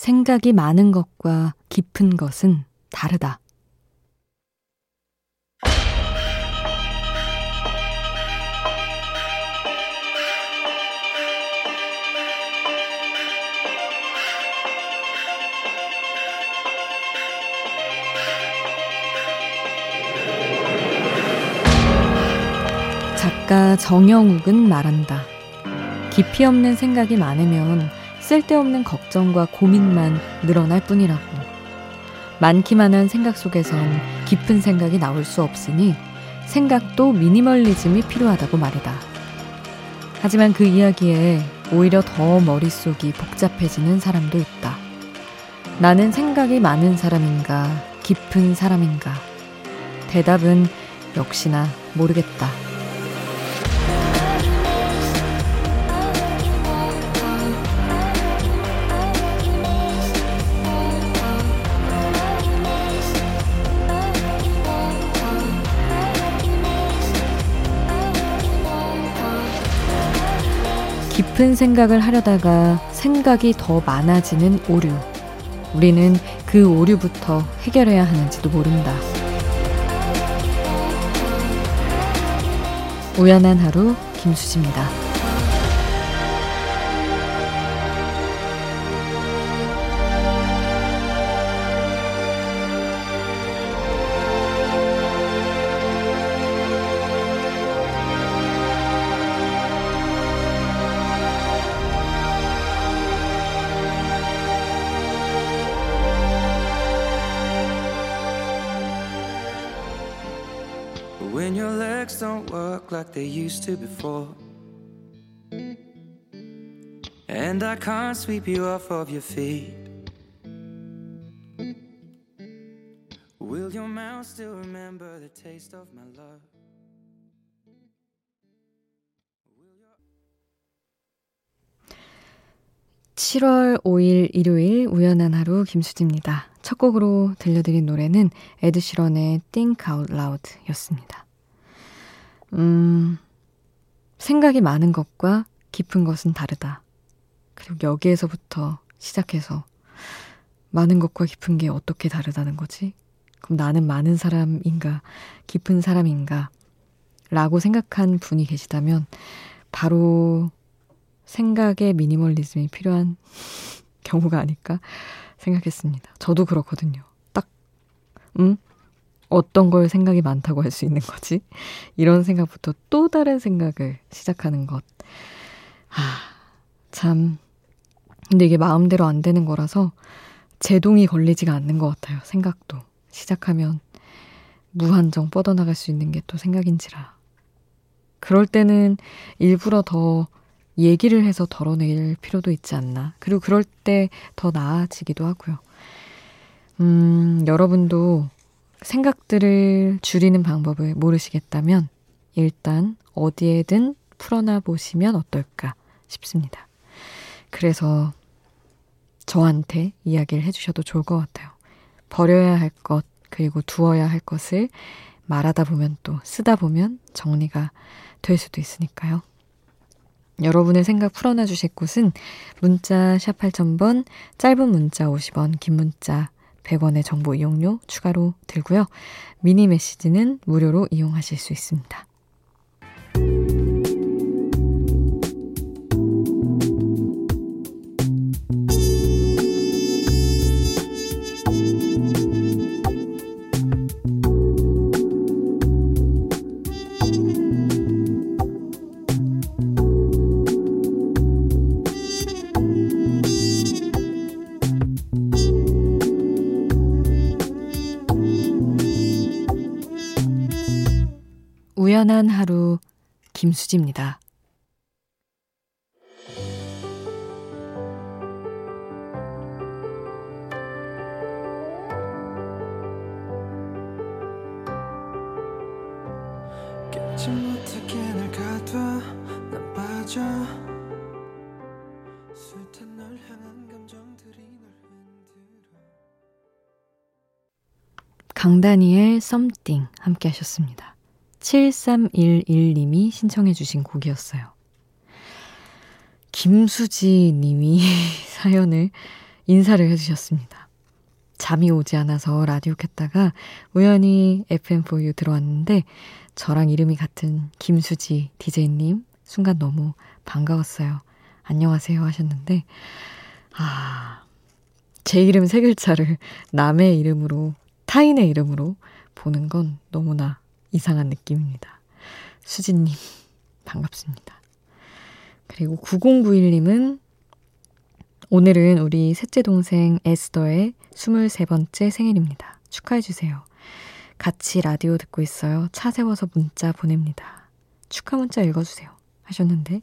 생각이 많은 것과 깊은 것은 다르다. 정영욱은 말한다. 깊이 없는 생각이 많으면 쓸데없는 걱정과 고민만 늘어날 뿐이라고. 많기만 한 생각 속에선 깊은 생각이 나올 수 없으니 생각도 미니멀리즘이 필요하다고 말이다. 하지만 그 이야기에 오히려 더 머릿속이 복잡해지는 사람도 있다. 나는 생각이 많은 사람인가, 깊은 사람인가? 대답은 역시나 모르겠다. 깊은 생각을 하려다가 생각이 더 많아지는 오류. 우리는 그 오류부터 해결해야 하는지도 모른다. 우연한 하루 김수지입니다. Like they used to before. And I can't sweep you off of your feet. Will your mouth still remember the taste of my love? 7월 5일 일요일 우연한 하루 김수지입니다. 첫 곡으로 들려드린 노래는 에드시런의 Think Out Loud 였습니다. 음, 생각이 많은 것과 깊은 것은 다르다. 그리고 여기에서부터 시작해서 많은 것과 깊은 게 어떻게 다르다는 거지? 그럼 나는 많은 사람인가, 깊은 사람인가? 라고 생각한 분이 계시다면 바로 생각의 미니멀리즘이 필요한 경우가 아닐까 생각했습니다. 저도 그렇거든요. 딱, 음? 어떤 걸 생각이 많다고 할 수 있는 거지? 이런 생각부터 또 다른 생각을 시작하는 것. 아, 참. 근데 이게 마음대로 안 되는 거라서 제동이 걸리지가 않는 것 같아요. 생각도. 시작하면 무한정 뻗어나갈 수 있는 게 또 생각인지라. 그럴 때는 일부러 더 얘기를 해서 덜어낼 필요도 있지 않나. 그리고 그럴 때 더 나아지기도 하고요. 음, 여러분도 생각들을 줄이는 방법을 모르시겠다면 일단 어디에든 풀어놔 보시면 어떨까 싶습니다. 그래서 저한테 이야기를 해주셔도 좋을 것 같아요. 버려야 할 것, 그리고 두어야 할 것을 말하다 보면 또 쓰다 보면 정리가 될 수도 있으니까요. 여러분의 생각 풀어놔 주실 곳은 문자 샵 8000번, 짧은 문자 50원, 긴 문자 100원의 정보 이용료 추가로 들고요. 미니 메시지는 무료로 이용하실 수 있습니다. 우연한 하루 김수지입니다. 강다니엘 썸띵 함께 하셨습니다. 7311님이 신청해 주신 곡이었어요. 김수지 님이 사연을 인사를 해주셨습니다. 잠이 오지 않아서 라디오 켰다가 우연히 FM4U 들어왔는데 저랑 이름이 같은 김수지 DJ님 순간 너무 반가웠어요. 안녕하세요 하셨는데 아, 제 이름 세 글자를 남의 이름으로 타인의 이름으로 보는 건 너무나 이상한 느낌입니다. 수진님 반갑습니다. 그리고 9091님은 오늘은 우리 셋째 동생 에스더의 23번째 생일입니다. 축하해주세요. 같이 라디오 듣고 있어요. 차 세워서 문자 보냅니다. 축하 문자 읽어주세요. 하셨는데,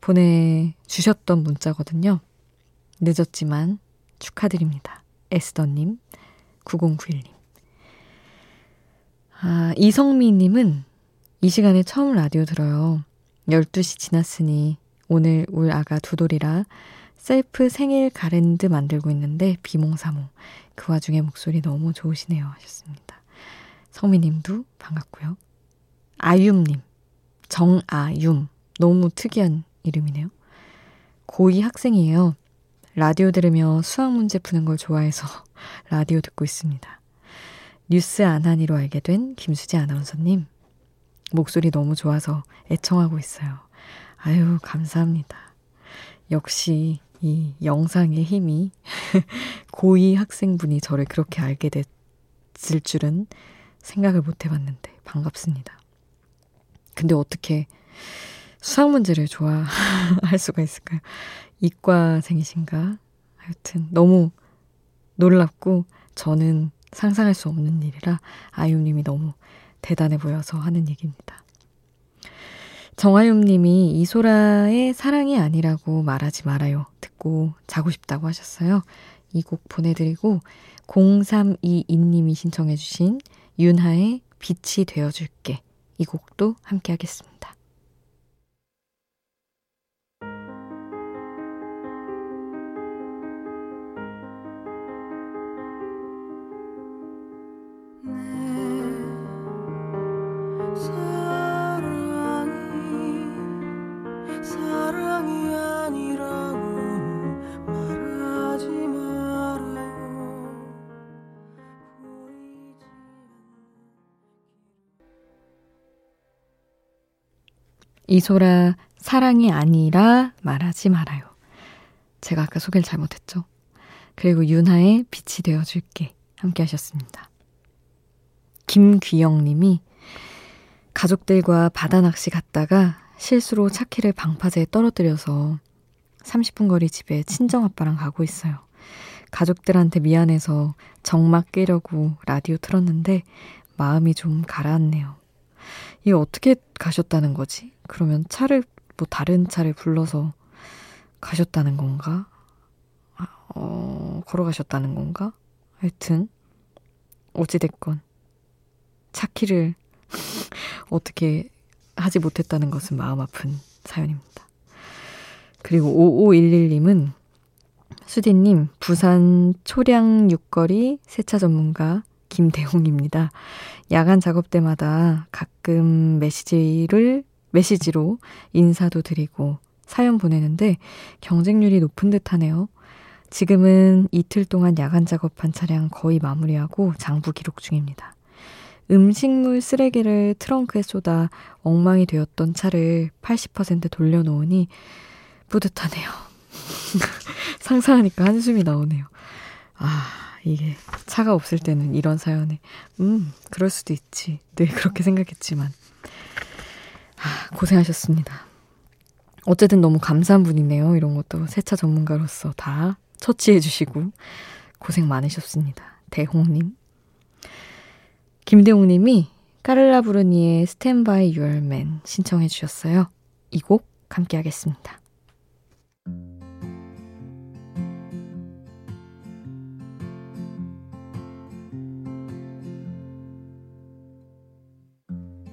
보내주셨던 문자거든요. 늦었지만 축하드립니다. 에스더님, 9091님. 아, 이성미님은 이 시간에 처음 라디오 들어요. 12시 지났으니 오늘 울 아가 두돌이라 셀프 생일 가랜드 만들고 있는데 비몽사몽. 그 와중에 목소리 너무 좋으시네요. 하셨습니다. 성미님도 반갑고요. 아윰님, 정아윰. 너무 특이한 이름이네요. 고2 학생이에요. 라디오 들으며 수학 문제 푸는 걸 좋아해서 라디오 듣고 있습니다. 뉴스 안하니로 알게 된 김수지 아나운서님. 목소리 너무 좋아서 애청하고 있어요. 아유, 감사합니다. 역시 이 영상의 힘이 고2 학생분이 저를 그렇게 알게 됐을 줄은 생각을 못 해봤는데 반갑습니다. 근데 어떻게 수학 문제를 좋아할 수가 있을까요? 이과생이신가? 하여튼 너무 놀랍고 저는 상상할 수 없는 일이라 아유님이 너무 대단해 보여서 하는 얘기입니다. 정아윤 님이 이소라의 사랑이 아니라고 말하지 말아요. 듣고 자고 싶다고 하셨어요. 이 곡 보내드리고 0322님이 신청해주신 윤하의 빛이 되어줄게. 이 곡도 함께 하겠습니다. 이소라 사랑이 아니라 말하지 말아요. 제가 아까 소개를 잘못했죠. 그리고 윤하의 빛이 되어줄게 함께 하셨습니다. 김귀영 님이 가족들과 바다 낚시 갔다가 실수로 차키를 방파제에 떨어뜨려서 30분 거리 집에 친정아빠랑 가고 있어요. 가족들한테 미안해서 정막 깨려고 라디오 틀었는데 마음이 좀 가라앉네요. 이게 어떻게 가셨다는 거지? 그러면 차를, 뭐 다른 차를 불러서 가셨다는 건가? 아, 어, 걸어가셨다는 건가? 하여튼, 어찌됐건, 차키를 어떻게 하지 못했다는 것은 마음 아픈 사연입니다. 그리고 5511님은 수디님, 부산 초량 육거리 세차 전문가 김대홍입니다. 야간 작업 때마다 가끔 메시지를, 메시지로 인사도 드리고 사연 보내는데 경쟁률이 높은 듯 하네요. 지금은 이틀 동안 야간 작업한 차량 거의 마무리하고 장부 기록 중입니다. 음식물 쓰레기를 트렁크에 쏟아 엉망이 되었던 차를 80% 돌려놓으니 뿌듯하네요. 상상하니까 한숨이 나오네요. 아, 이게 차가 없을 때는 이런 사연에 음 그럴 수도 있지 늘 그렇게 생각했지만 아 고생하셨습니다. 어쨌든 너무 감사한 분이네요. 이런 것도 세차 전문가로서 다 처치해 주시고 고생 많으셨습니다. 대홍님. 김대홍님이 까를라 부르니의 스탠바이 유얼맨 신청해 주셨어요. 이 곡 함께 하겠습니다.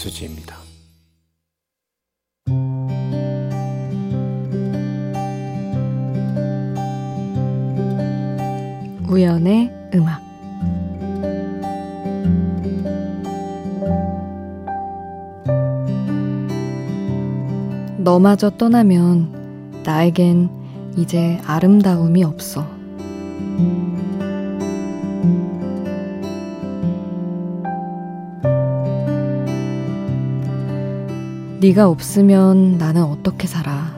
김수지입니다. 우연의 음악 너마저 떠나면 나에겐 이제 아름다움이 없어. 네가 없으면 나는 어떻게 살아?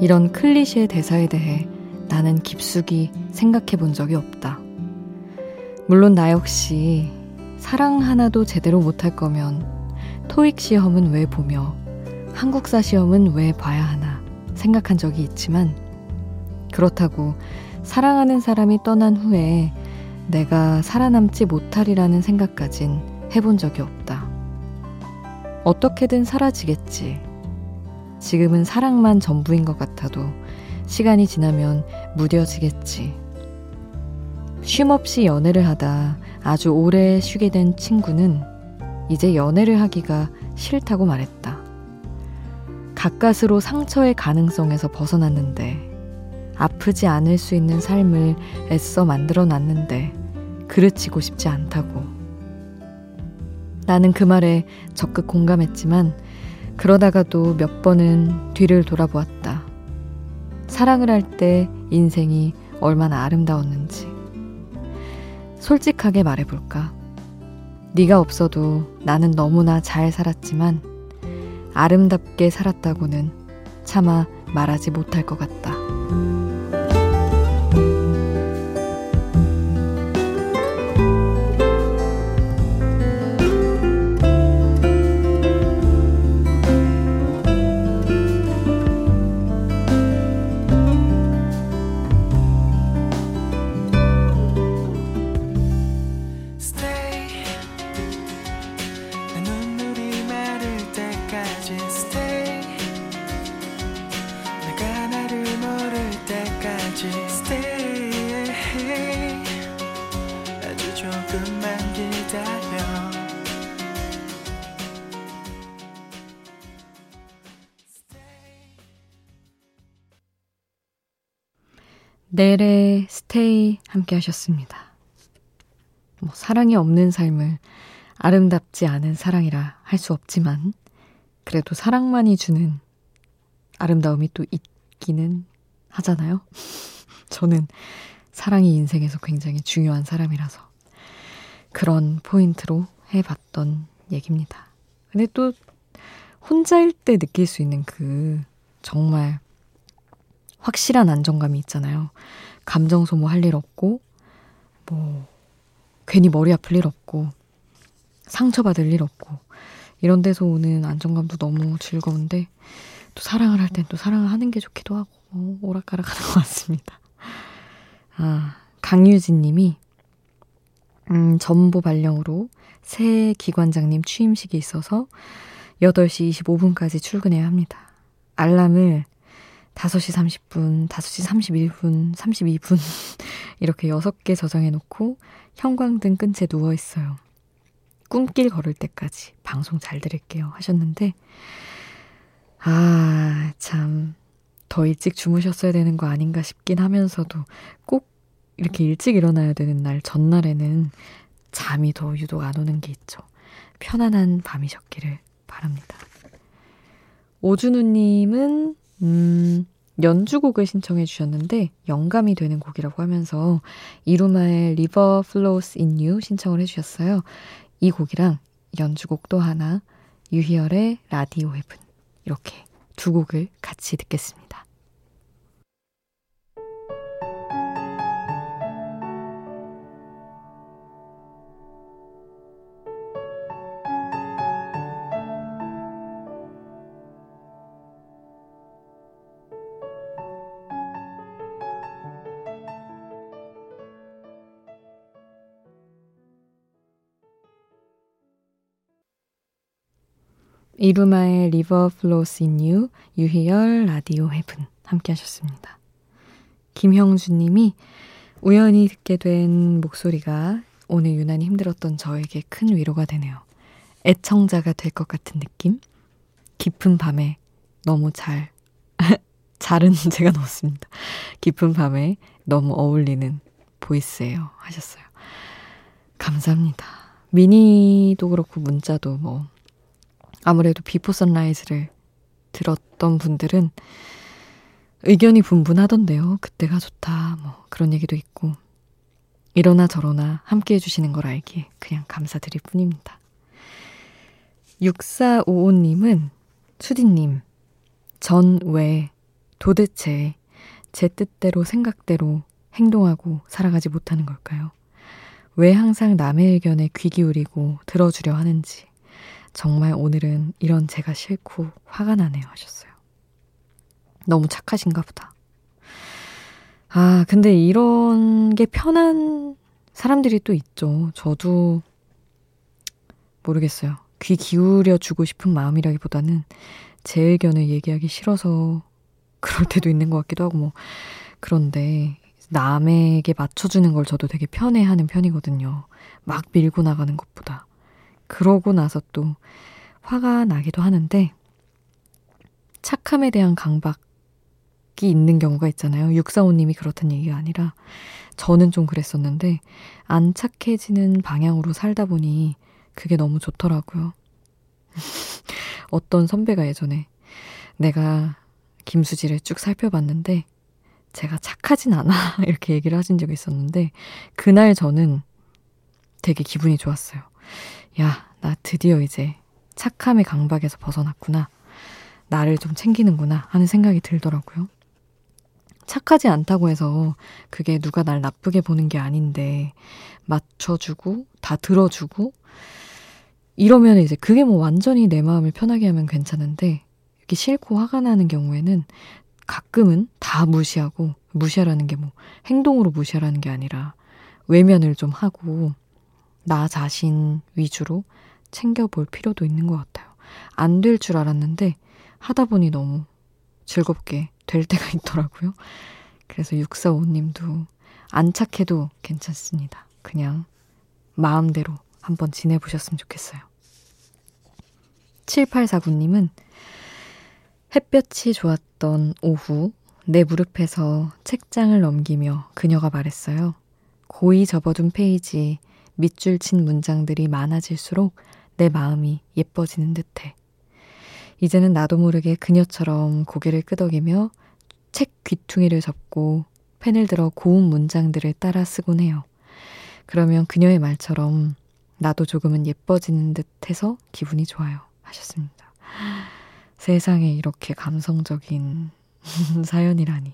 이런 클리셰 대사에 대해 나는 깊숙이 생각해 본 적이 없다. 물론 나 역시 사랑 하나도 제대로 못할 거면 토익 시험은 왜 보며 한국사 시험은 왜 봐야 하나 생각한 적이 있지만 그렇다고 사랑하는 사람이 떠난 후에 내가 살아남지 못하리라는 생각까진 해본 적이 없다. 어떻게든 사라지겠지. 지금은 사랑만 전부인 것 같아도 시간이 지나면 무뎌지겠지. 쉼 없이 연애를 하다 아주 오래 쉬게 된 친구는 이제 연애를 하기가 싫다고 말했다. 가까스로 상처의 가능성에서 벗어났는데 아프지 않을 수 있는 삶을 애써 만들어 놨는데 그르치고 싶지 않다고. 나는 그 말에 적극 공감했지만 그러다가도 몇 번은 뒤를 돌아보았다. 사랑을 할 때 인생이 얼마나 아름다웠는지. 솔직하게 말해볼까? 네가 없어도 나는 너무나 잘 살았지만 아름답게 살았다고는 차마 말하지 못할 것 같다. 넬의 스테이 함께 하셨습니다. 뭐, 사랑이 없는 삶을 아름답지 않은 사랑이라 할 수 없지만, 그래도 사랑만이 주는 아름다움이 또 있기는 하잖아요. 저는 사랑이 인생에서 굉장히 중요한 사람이라서 그런 포인트로 해봤던 얘기입니다. 근데 또 혼자일 때 느낄 수 있는 그 정말 확실한 안정감이 있잖아요. 감정 소모할 일 없고, 뭐, 괜히 머리 아플 일 없고, 상처받을 일 없고, 이런 데서 오는 안정감도 너무 즐거운데, 또 사랑을 할 땐 또 사랑을 하는 게 좋기도 하고, 뭐, 오락가락 하는 것 같습니다. 아, 강유진 님이, 음, 전보 발령으로 새 기관장님 취임식이 있어서 8시 25분까지 출근해야 합니다. 알람을 5시 30분, 5시 31분, 32분 이렇게 6개 저장해 놓고 형광등 끈 채 누워 있어요. 꿈길 걸을 때까지 방송 잘 들을게요 하셨는데 아, 참 더 일찍 주무셨어야 되는 거 아닌가 싶긴 하면서도 꼭 이렇게 일찍 일어나야 되는 날 전날에는 잠이 더 유독 안 오는 게 있죠. 편안한 밤이셨기를 바랍니다. 오준우님은 음, 연주곡을 신청해 주셨는데 영감이 되는 곡이라고 하면서 이루마의 River Flows in You 신청을 해 주셨어요. 이 곡이랑 연주곡 또 하나 유희열의 라디오 헤븐 이렇게 두 곡을 같이 듣겠습니다. 이루마의 River Flows in You, 유희열 Radio Heaven 함께 하셨습니다. 김형준 님이 우연히 듣게 된 목소리가 오늘 유난히 힘들었던 저에게 큰 위로가 되네요. 애청자가 될 것 같은 느낌? 깊은 밤에 너무 잘, 잘은 제가 넣었습니다. 깊은 밤에 너무 어울리는 voice예요. 하셨어요. 감사합니다. 미니도 그렇고 문자도 뭐 아무래도 Before Sunrise를 들었던 분들은 의견이 분분하던데요. 그때가 좋다. 뭐 그런 얘기도 있고. 이러나 저러나 함께 해주시는 걸 알기에 그냥 감사드릴 뿐입니다. 6455님은 수디님, 전 왜 도대체 제 뜻대로 생각대로 행동하고 살아가지 못하는 걸까요? 왜 항상 남의 의견에 귀 기울이고 들어주려 하는지 정말 오늘은 이런 제가 싫고 화가 나네요 하셨어요. 너무 착하신가 보다. 아, 근데 이런 게 편한 사람들이 또 있죠. 저도 모르겠어요. 귀 기울여 주고 싶은 마음이라기보다는 제 의견을 얘기하기 싫어서 그럴 때도 있는 것 같기도 하고 뭐 그런데 남에게 맞춰주는 걸 저도 되게 편해하는 편이거든요. 막 밀고 나가는 것보다. 그러고 나서 또 화가 나기도 하는데 착함에 대한 강박 있는 경우가 있잖아요. 육사오님이 그렇다는 얘기가 아니라 저는 좀 그랬었는데 안 착해지는 방향으로 살다 보니 그게 너무 좋더라고요. 어떤 선배가 예전에 내가 김수지를 쭉 살펴봤는데 제가 착하진 않아 이렇게 얘기를 하신 적이 있었는데 그날 저는 되게 기분이 좋았어요. 야, 나 드디어 이제 착함의 강박에서 벗어났구나. 나를 좀 챙기는구나 하는 생각이 들더라고요. 착하지 않다고 해서 그게 누가 날 나쁘게 보는 게 아닌데 맞춰주고 다 들어주고 이러면 이제 그게 뭐 완전히 내 마음을 편하게 하면 괜찮은데 이렇게 싫고 화가 나는 경우에는 가끔은 다 무시하고 무시하라는 게 뭐 행동으로 무시하라는 게 아니라 외면을 좀 하고 나 자신 위주로 챙겨볼 필요도 있는 것 같아요. 안 될 줄 알았는데 하다 보니 너무 즐겁게 될 때가 있더라고요. 그래서 645님도 안 착해도 괜찮습니다. 그냥 마음대로 한번 지내보셨으면 좋겠어요. 7849님은 햇볕이 좋았던 오후 내 무릎에서 책장을 넘기며 그녀가 말했어요. 고이 접어둔 페이지 밑줄 친 문장들이 많아질수록 내 마음이 예뻐지는 듯해. 이제는 나도 모르게 그녀처럼 고개를 끄덕이며 책 귀퉁이를 접고 펜을 들어 고운 문장들을 따라 쓰곤 해요. 그러면 그녀의 말처럼 나도 조금은 예뻐지는 듯 해서 기분이 좋아요. 하셨습니다. 세상에 이렇게 감성적인 사연이라니.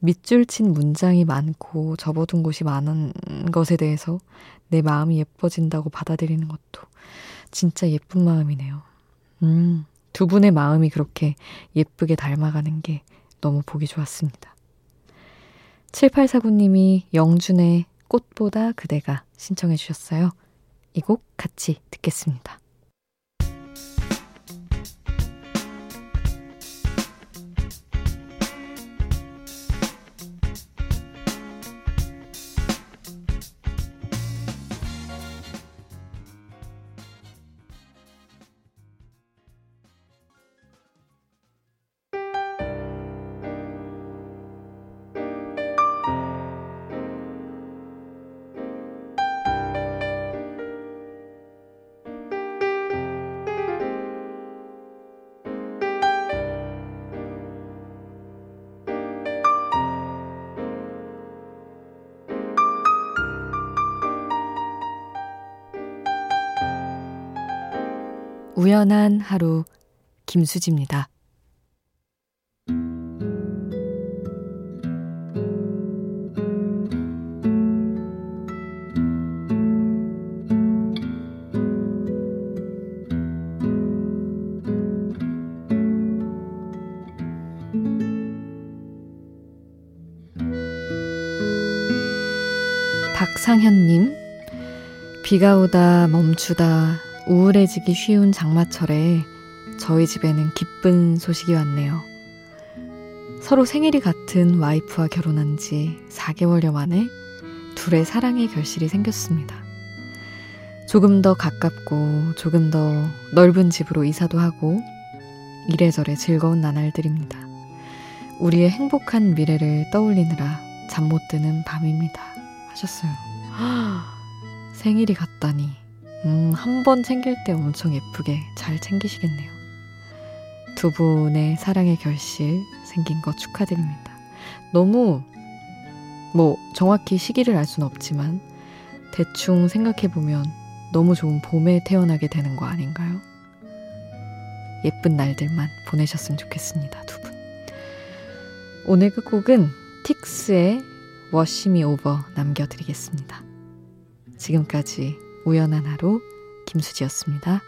밑줄 친 문장이 많고 접어둔 곳이 많은 것에 대해서 내 마음이 예뻐진다고 받아들이는 것도 진짜 예쁜 마음이네요. 음. 두 분의 마음이 그렇게 예쁘게 닮아가는 게 너무 보기 좋았습니다. 7849님이 영준의 꽃보다 그대가 신청해 주셨어요. 이 곡 같이 듣겠습니다. 우연한 하루 김수지입니다. 박상현님, 비가 오다 멈추다 우울해지기 쉬운 장마철에 저희 집에는 기쁜 소식이 왔네요. 서로 생일이 같은 와이프와 결혼한 지 4개월여 만에 둘의 사랑의 결실이 생겼습니다. 조금 더 가깝고 조금 더 넓은 집으로 이사도 하고 이래저래 즐거운 나날들입니다. 우리의 행복한 미래를 떠올리느라 잠 못 드는 밤입니다. 하셨어요. 생일이 갔다니. 음, 한 번 챙길 때 엄청 예쁘게 잘 챙기시겠네요. 두 분의 사랑의 결실 생긴 거 축하드립니다. 너무, 뭐, 정확히 시기를 알 수는 없지만, 대충 생각해 보면 너무 좋은 봄에 태어나게 되는 거 아닌가요? 예쁜 날들만 보내셨으면 좋겠습니다, 두 분. 오늘 끝곡은 틱스의 워시미 오버 남겨드리겠습니다. 지금까지 우연한 하루 김수지였습니다.